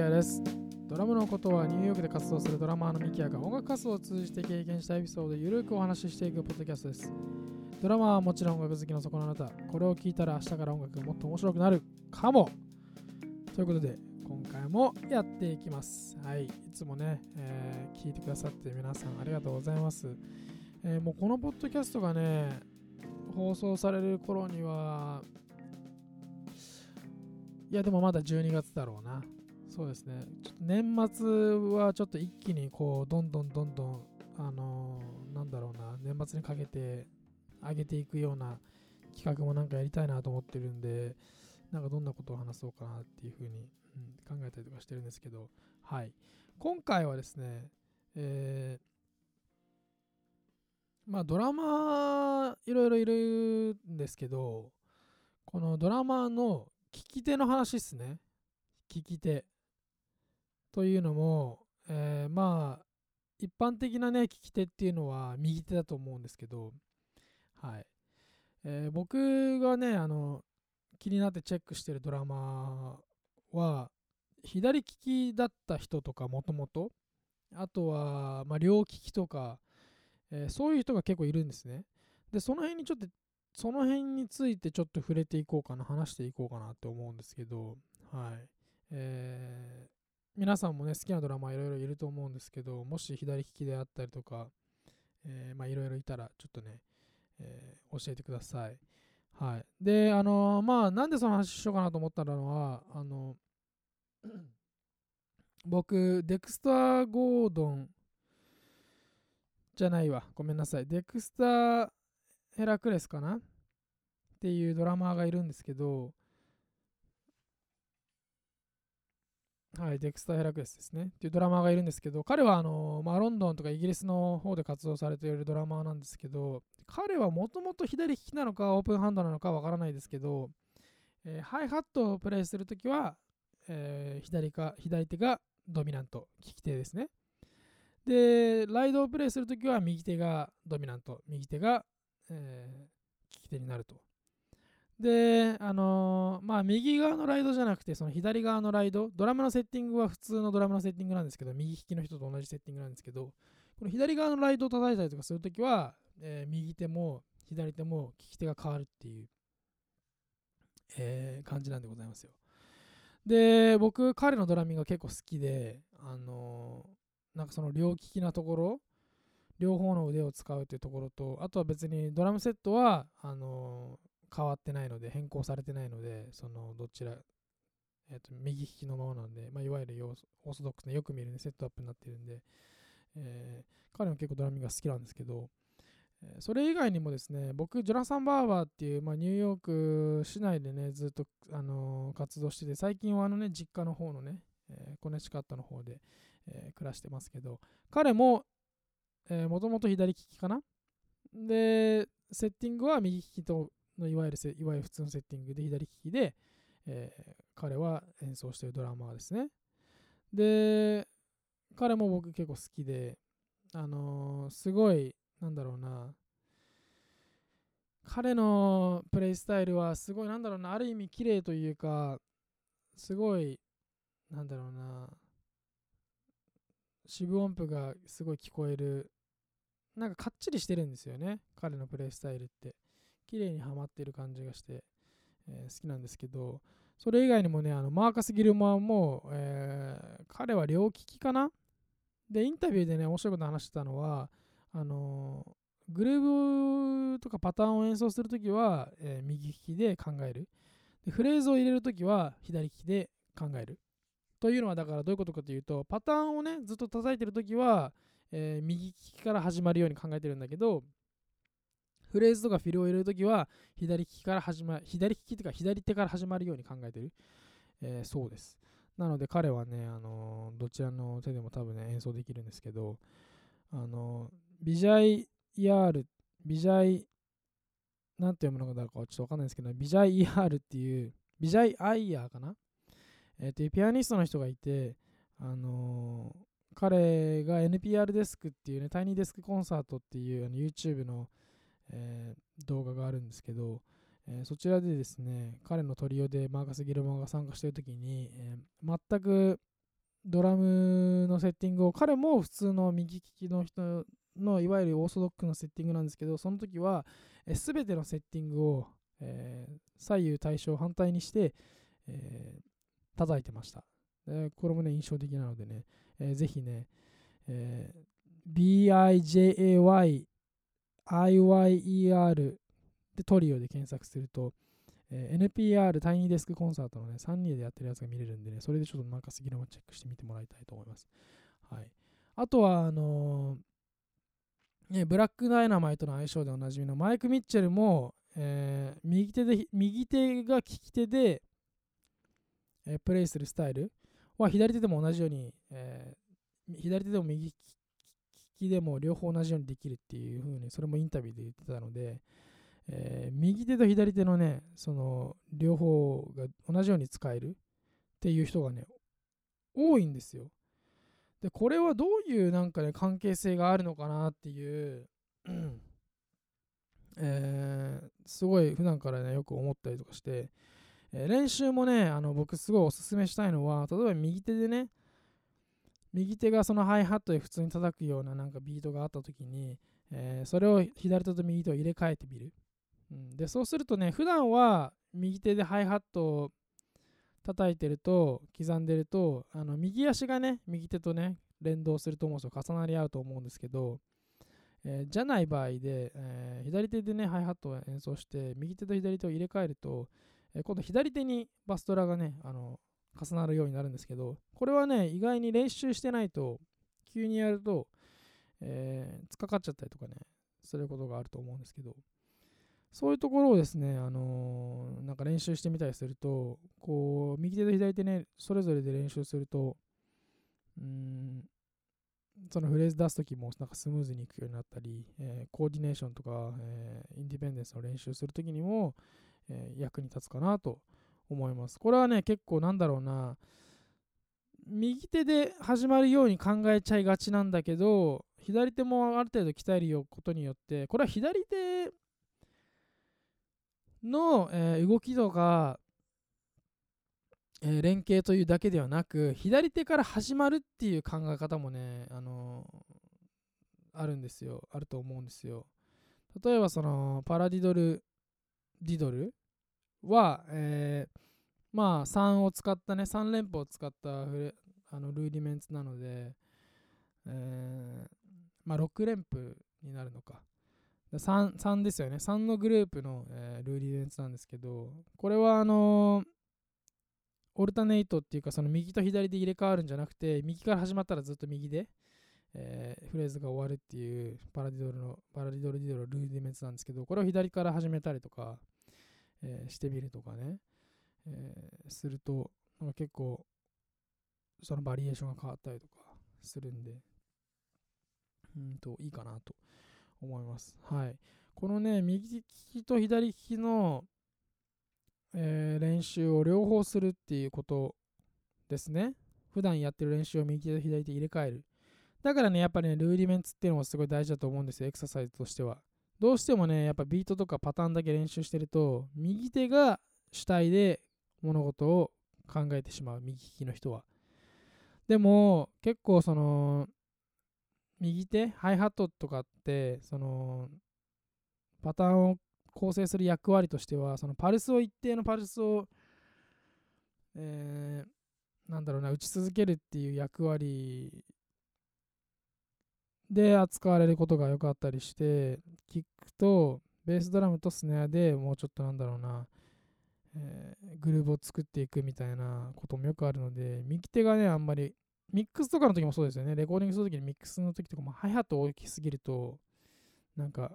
ヤです。ドラムのことはニューヨークで活動するドラマーのミキヤが音楽活動を通じて経験したエピソードをゆるくお話ししていくポッドキャストです。ドラマはもちろん音楽好きのそこのあなた、これを聞いたら明日から音楽がもっと面白くなるかもということで、今回もやっていきます。はい、いつもね、えー聞いてくださって皆さんありがとうございます。えーもうこのポッドキャストがね、放送される頃には、いやでもまだ12月だろうな。そうですね。ちょっと年末はちょっと一気にこう、どんどんどんどん、あのーなんだろうな、年末にかけて上げていくような企画もなんかやりたいなと思ってるんで、なんかどんなことを話そうかなっていうふうに、うん、考えたりとかしてるんですけど、はい。今回はですね、えーまあドラマいろいろいるんですけど、このドラマの聞き手の話っすね。聞き手。というのも、えーまあ、一般的なね、聞き手っていうのは右手だと思うんですけど、はい。えー僕がね、あの、気になってチェックしてるドラマは、左利きだった人とかもともと、あとは、まあ、両利きとか、えーそういう人が結構いるんですね。で、その辺にちょっとその辺についてちょっと触れていこうかな、話していこうかなと思うんですけど、はい。えー皆さんもね、好きなドラマいろいろいると思うんですけど、もし左利きであったりとか、えーまあいろいろいたら、ちょっとね、えー教えてください。はい。で、あのーまあなんでその話しようかなと思ったのは、あの、僕、デクスター・ゴードンじゃないわ。ごめんなさい。デクスター・ヘラクレスかな？っていうドラマーがいるんですけど、はい、デクスター・ヘラクレスですね。っていうドラマーがいるんですけど、彼はあの、まあ、ロンドンとかイギリスの方で活動されているドラマーなんですけど、彼はもともと左利きなのかオープンハンドなのかわからないですけど、えーハイハットをプレイするときは、えー左か左手がドミナント、利き手ですね。で、ライドをプレイするときは右手がドミナント、右手が、えー利き手になると。で、あのーまあ、右側のライドじゃなくて、その左側のライド、ドラムのセッティングは普通のドラムのセッティングなんですけど、右利きの人と同じセッティングなんですけど、この左側のライドを叩いたりとかするときは、えー右手も左手も利き手が変わるっていう、えー感じなんでございますよ。で、僕、彼のドラミングが結構好きで、あのーなんかその両利きなところ、両方の腕を使うというところと、あとは別にドラムセットは、あのー変わってないので、変更されてないので、そのどちら、えーと右利きのままなんで、まあ、いわゆるオーソドックスなよく見る、ね、セットアップになってるんで、えー彼も結構ドラミングが好きなんですけど、えーそれ以外にもですね、僕、ジョナサン・バーバーっていう、まあ、ニューヨーク市内でね、ずっと、あのー活動してて、最近はあのね、実家の方のね、えーコネチカットの方で、えー暮らしてますけど、彼も、えー、もともと左利きかな？で、セッティングは右利きとのいわゆるいわゆる普通のセッティングで左利きで、えー彼は演奏しているドラマーですね。で、彼も僕結構好きで、あのーすごい、なんだろうな、彼のプレイスタイルはすごい、なんだろうな、ある意味綺麗というか、すごい、なんだろうな、四分音符がすごい聞こえる、なんかかっちりしてるんですよね、彼のプレイスタイルって。綺麗にはまってる感じがして、えー好きなんですけど、それ以外にもね、あのマーカス・ギルマーも、えー彼は両利きかな？で、インタビューでね、面白いこと話してたのは、あのーグルーブとかパターンを演奏するときは、えー右利きで考えるで。フレーズを入れるときは左利きで考える。というのは、だからどういうことかというと、パターンをね、ずっと叩いてるときは、えー右利きから始まるように考えてるんだけど、フレーズとかフィルを入れるときは、左利きから始まる、左利きというか左手から始まるように考えてる。えーそうです。なので彼はね、あのどちらの手でも多分ね、演奏できるんですけど、あのビジャイ・ヤール、ビジャイ、なんて読むのかだかちょっとわかんないですけど、ビジャイ・イヤールっていう、ビジャイ・アイヤーかな？えーっていうピアニストの人がいて、あのー彼が NPR デスクっていうね、タイニーデスクコンサートっていうあの YouTube の、えー動画があるんですけど、えーそちらでですね、彼のトリオでマーカス・ギルマーが参加してるときに、えー全くドラムのセッティングを彼も普通の右利きの人のいわゆるオーソドックなセッティングなんですけどその時はすべてのセッティングを、えー、左右対称反対にして、えー、叩いてました、えー、これもね印象的なのでね、えー、ぜひね、えー、IYER でトリオで検索すると、えー、NPR タイニーデスクコンサートのね、3人でやってるやつが見れるんでね、それでちょっとなんか杉沼チェックしてみてもらいたいと思います。はい。あとは、あのー、ね、ブラックダイナマイトの相性でおなじみのマイク・ミッチェルも、えー、右手で、右手が利き手で、えー、プレイするスタイルは左手でも同じように、えー、左手でも右利きでも両方同じようにできるっていう風に、それもインタビューで言ってたので、えー、右手と左手のね、その両方が同じように使えるっていう人がね、多いんですよ。で、これはどういうなんかね、関係性があるのかなっていう、えー、すごい普段からね、よく思ったりとかして、えー、練習もね、あの僕すごいおすすめしたいのは、例えば右手でね、右手がそのハイハットで普通に叩くようななんかビートがあった時に、えー、それを左手と右手を入れ替えてみる。うん、でそうするとね普段は右手でハイハットを叩いてると刻んでるとあの右足がね右手とね連動すると思うんですよ重なり合うと思うんですけど、えー、じゃない場合で、えー、左手でねハイハットを演奏して右手と左手を入れ替えると、えー、今度左手にバストラがねあの重なるようになるんですけどこれはね意外に練習してないと急にやると、えー、突っかかっちゃったりとかねすることがあると思うんですけどそういうところをですね、あのー、なんか練習してみたりすると、こう、右手と左手ね、それぞれで練習すると、うん、そのフレーズ出すときもなんかスムーズにいくようになったり、えー、コーディネーションとか、えー、インディペンデンスの練習するときにも、えー、役に立つかなと思います。これはね、結構なんだろうな、右手で始まるように考えちゃいがちなんだけど、左手もある程度鍛えることによって、これは左手の、えー、動きとか、えー、連携というだけではなく左手から始まるっていう考え方もね、あのー、あるんですよ。あると思うんですよ。例えばそのパラディドルディドルは、えー、まあ3を使ったね3連符を使ったフレあのルーディメンツなので、えー、まあ6連符になるのか 3, 3ですよね。3のグループの、えー、ルーリーベンツなんですけど、これはあのー、オルタネイトっていうか、その右と左で入れ替わるんじゃなくて、右から始まったらずっと右で、えー、フレーズが終わるっていうパラディドルの、パラディドルディドルルーディメンツなんですけど、これを左から始めたりとか、えー、してみるとかね、えー、すると、なんか結構、そのバリエーションが変わったりとかするんで、うんと、いいかなと思います。はい。このね、右利きと左利きの、えー、練習を両方するっていうことですね。普段やってる練習を右手と左手入れ替える。だからね、やっぱりね、ルーディメンツっていうのもすごい大事だと思うんですよ、エクササイズとしては。どうしてもね、やっぱビートとかパターンだけ練習してると、右手が主体で物事を考えてしまう、右利きの人は。でも、結構その、右手ハイハットとかってそのパターンを構成する役割としてはそのパルスを一定のパルスを、えー、なんだろうな打ち続けるっていう役割で扱われることがよくあったりしてキックとベースドラムとスネアでもうちょっとなんだろうな、えー、グルーブを作っていくみたいなこともよくあるので右手がねあんまりミックスとかの時もそうですよね。レコーディングする時にミックスの時とかもハイハット大きすぎると、なんか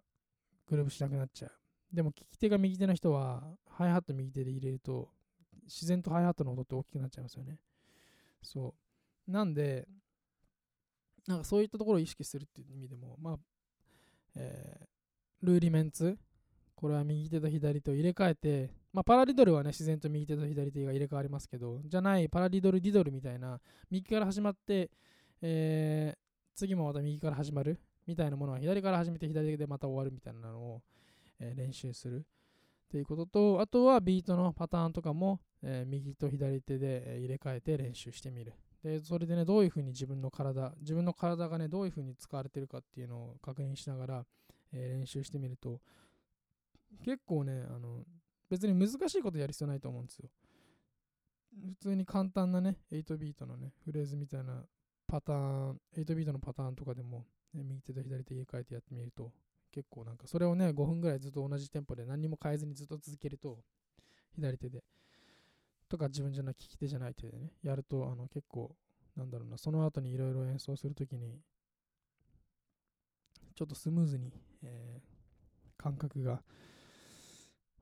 グルーブしなくなっちゃう。でも利き手が右手の人は、ハイハット右手で入れると、自然とハイハットの音って大きくなっちゃいますよね。そう。なんで、なんかそういったところを意識するっていう意味でも、まあ、えー、ルーリメンツ、これは右手と左手を入れ替えて、まあ、パラリドルはね、自然と右手と左手が入れ替わりますけど、じゃない、パラリドル、ディドルみたいな、右から始まって、えー、次もまた右から始まるみたいなものは、左から始めて左手でまた終わるみたいなのを、えー、練習する。ということと、あとはビートのパターンとかも、えー、右と左手で入れ替えて練習してみる。で、それでね、どういうふうに自分の体、自分の体がね、どういうふうに使われてるかっていうのを確認しながら、え練習してみると、結構ね、あの、別に難しいことやる必要ないと思うんですよ。普通に簡単なね、8ビートのね、フレーズみたいなパターン、8ビートのパターンとかでも、ね、右手と左手入れ替えてやってみると、結構なんか、それをね、5分ぐらいずっと同じテンポで何も変えずにずっと続けると、左手で、とか自分じゃない、利き手じゃない手でね、やると、あの、結構、なんだろうな、その後にいろいろ演奏するときに、ちょっとスムーズに、えー感覚が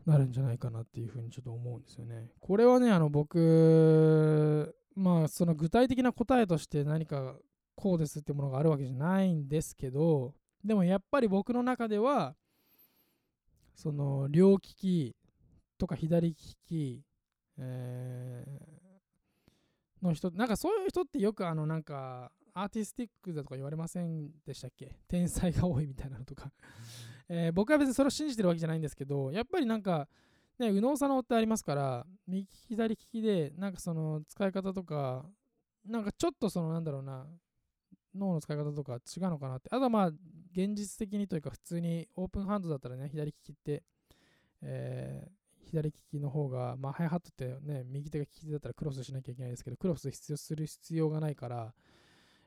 なるんじゃないかなっていうふうにちょっと思うんですよね。これはね、あの僕、まあその具体的な答えとして何かこうですってものがあるわけじゃないんですけど、でもやっぱり僕の中では、その両利きとか左利き、えーの人、なんかそういう人ってよくあのなんかアーティスティックだとか言われませんでしたっけ？天才が多いみたいなのとか。えー僕は別にそれを信じてるわけじゃないんですけど、やっぱりなんか、ね、右脳左脳ってありますから、右利き左利きで、なんかその使い方とか、なんかちょっとそのなんだろうな、脳の使い方とか違うのかなって。あとはまあ、現実的にというか、普通にオープンハンドだったらね、左利きって、えー左利きの方が、まあ、ハイハットってね、右手が利き手だったらクロスしなきゃいけないですけど、クロス必要する必要がないから、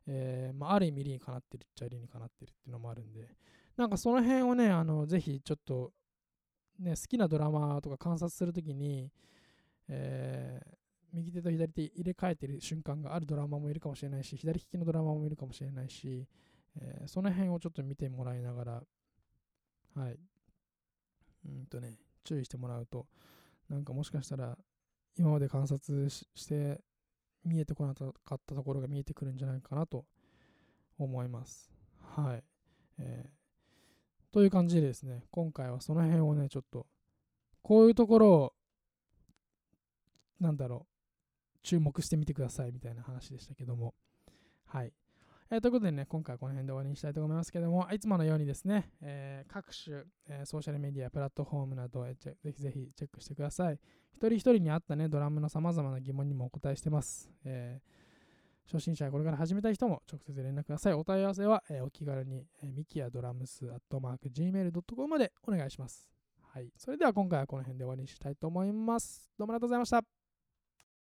えーまあ、ある意味理にかなってるっちゃ理にかなってるっていうのもあるんで、なんかその辺をね、あのぜひちょっと、ね、好きなドラマとか観察するときに、えー右手と左手入れ替えてる瞬間があるドラマもいるかもしれないし、左利きのドラマもいるかもしれないし、えーその辺をちょっと見てもらいながら、はい。うんとね、注意してもらうと、なんかもしかしたら、今まで観察しして見えてこなかったところが見えてくるんじゃないかなと思います。はい。えーという感じでですね、今回はその辺をね、ちょっと、こういうところを、なんだろう、注目してみてくださいみたいな話でしたけども。はい。えーということでね、今回はこの辺で終わりにしたいと思いますけども、いつものようにですね、えー各種、えーソーシャルメディア、プラットフォームなどへぜひぜひチェックしてください。一人一人に合ったね、ドラムの様々な疑問にもお答えしてます。えー初心者やこれから始めたい人も直接連絡ください。お問い合わせは、えーお気軽に、えー、ミキヤドラムスアットマーク Gmail.com までお願いします。はい。それでは今回はこの辺で終わりにしたいと思います。どうもありがとうございました。